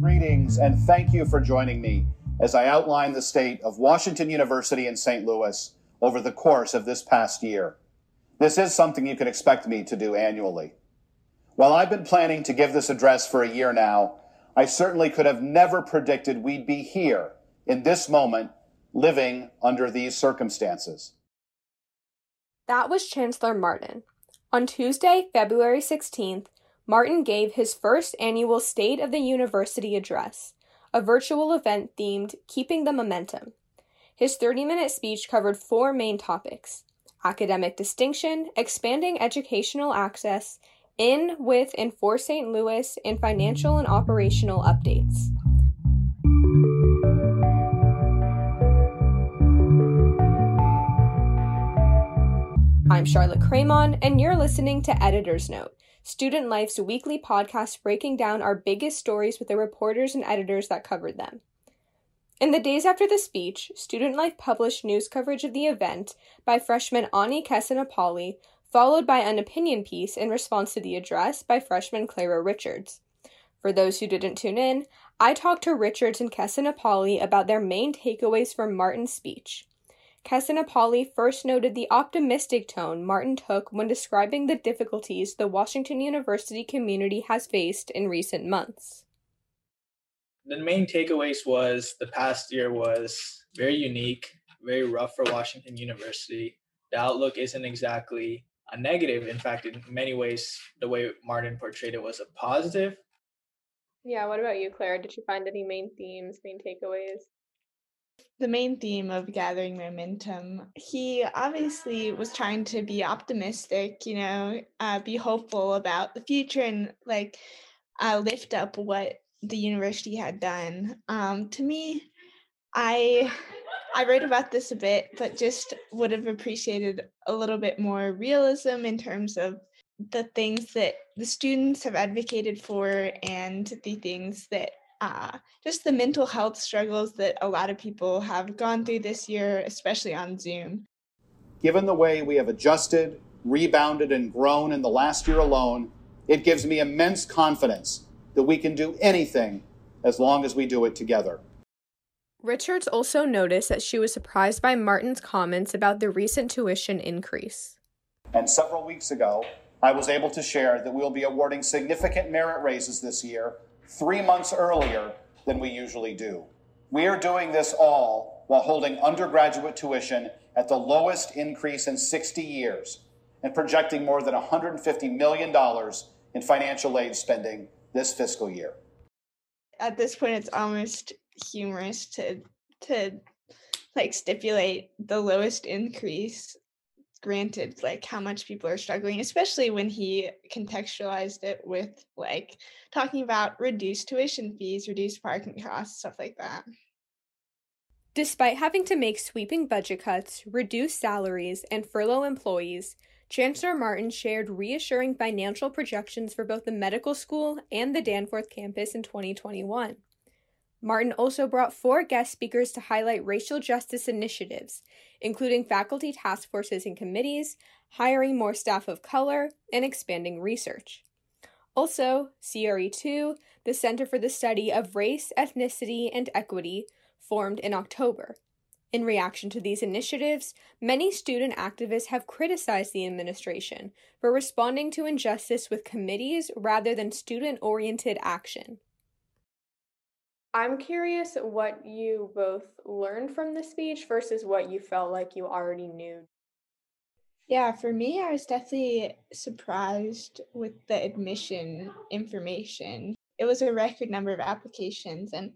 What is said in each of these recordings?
Greetings and thank you for joining me as I outline the state of Washington University in St. Louis over the course of this past year. This is something you can expect me to do annually. While I've been planning to give this address for a year now, I certainly could have never predicted we'd be here in this moment living under these circumstances. That was Chancellor Martin. On Tuesday, February 16th, Martin gave his first annual State of the University address, a virtual event themed Keeping the Momentum. His 30 minute speech covered four main topics academic distinction, expanding educational access, in, with, and for St. Louis, and financial and operational updates. I'm Charlotte Cremon, and you're listening to Editor's Note, Student Life's weekly podcast breaking down our biggest stories with the reporters and editors that covered them. In the days after the speech, Student Life published news coverage of the event by freshman Ani Kesanapali, followed by an opinion piece in response to the address by freshman Clara Richards. For those who didn't tune in, I talked to Richards and Kesanapali about their main takeaways from Martin's speech. Kesanapali first noted the optimistic tone Martin took when describing the difficulties the Washington University community has faced in recent months. The main takeaways was the past year was very unique, very rough for Washington University. The outlook isn't exactly a negative. In fact, in many ways, the way Martin portrayed it was a positive. Yeah, what about you, Claire? Did you find any main themes, main takeaways? The main theme of gathering momentum. He obviously was trying to be optimistic, you know, uh, be hopeful about the future and like uh, lift up what the university had done. Um, to me, I I wrote about this a bit, but just would have appreciated a little bit more realism in terms of the things that the students have advocated for and the things that uh, just the mental health struggles that a lot of people have gone through this year, especially on Zoom. Given the way we have adjusted, rebounded, and grown in the last year alone, it gives me immense confidence that we can do anything as long as we do it together. Richards also noticed that she was surprised by Martin's comments about the recent tuition increase. And several weeks ago, I was able to share that we will be awarding significant merit raises this year three months earlier than we usually do. We are doing this all while holding undergraduate tuition at the lowest increase in 60 years and projecting more than $150 million in financial aid spending this fiscal year. At this point, it's almost humorous to to like stipulate the lowest increase granted like how much people are struggling especially when he contextualized it with like talking about reduced tuition fees reduced parking costs stuff like that. Despite having to make sweeping budget cuts reduce salaries and furlough employees chancellor martin shared reassuring financial projections for both the medical school and the danforth campus in 2021 Martin also brought four guest speakers to highlight racial justice initiatives, including faculty task forces and committees, hiring more staff of color, and expanding research. Also, CRE2, the Center for the Study of Race, Ethnicity, and Equity, formed in October. In reaction to these initiatives, many student activists have criticized the administration for responding to injustice with committees rather than student oriented action. I'm curious what you both learned from the speech versus what you felt like you already knew. Yeah, for me, I was definitely surprised with the admission information. It was a record number of applications, and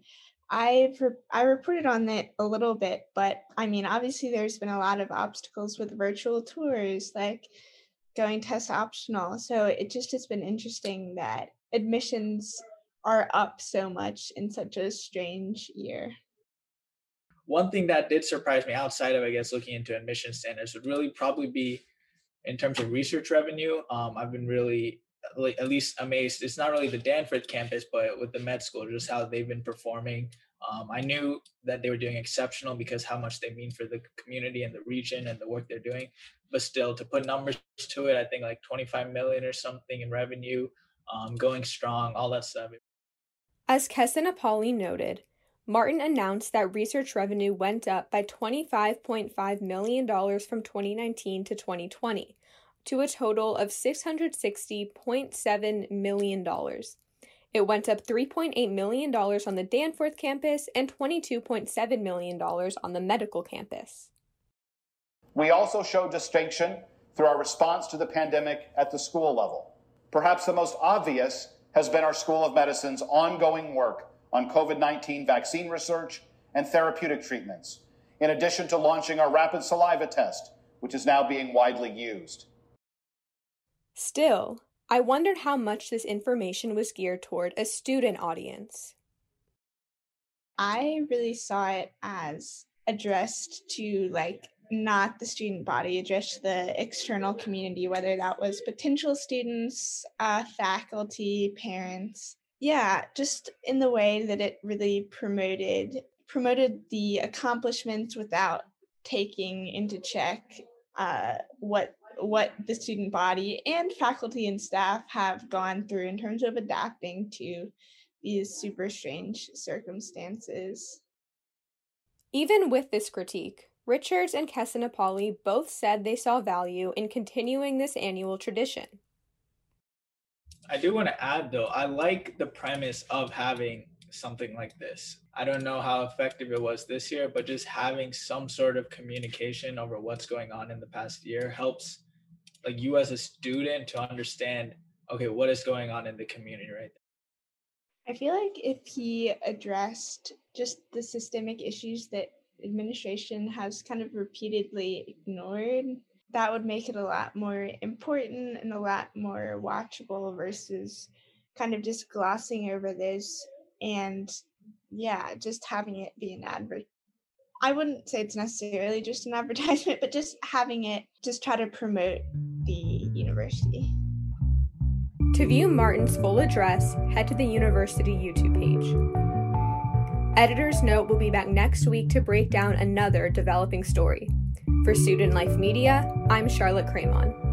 I I reported on it a little bit, but I mean, obviously, there's been a lot of obstacles with virtual tours, like going test optional. So it just has been interesting that admissions are up so much in such a strange year. One thing that did surprise me outside of, I guess, looking into admission standards would really probably be in terms of research revenue. Um, I've been really, at least amazed. It's not really the Danforth campus, but with the med school, just how they've been performing Um, I knew that they were doing exceptional because how much they mean for the community and the region and the work they're doing. But still, to put numbers to it, I think like 25 million or something in revenue, um, going strong, all that stuff. As Kesanapali noted, Martin announced that research revenue went up by $25.5 million from 2019 to 2020 to a total of $660.7 million. It went up $3.8 million on the Danforth campus and $22.7 million on the medical campus. We also show distinction through our response to the pandemic at the school level. Perhaps the most obvious has been our School of Medicine's ongoing work on COVID 19 vaccine research and therapeutic treatments, in addition to launching our rapid saliva test, which is now being widely used. Still, I wondered how much this information was geared toward a student audience. I really saw it as addressed to like not the student body, addressed the external community, whether that was potential students, uh, faculty, parents. Yeah, just in the way that it really promoted promoted the accomplishments without taking into check uh, what what the student body and faculty and staff have gone through in terms of adapting to these super strange circumstances. Even with this critique, Richards and Kesanapali both said they saw value in continuing this annual tradition. I do want to add though, I like the premise of having something like this. I don't know how effective it was this year, but just having some sort of communication over what's going on in the past year helps like you as a student to understand okay what is going on in the community right now. i feel like if he addressed just the systemic issues that administration has kind of repeatedly ignored that would make it a lot more important and a lot more watchable versus kind of just glossing over this and yeah just having it be an advert I wouldn't say it's necessarily just an advertisement, but just having it just try to promote the university. To view Martin's full address, head to the university YouTube page. Editor's Note will be back next week to break down another developing story. For Student Life Media, I'm Charlotte Cremon.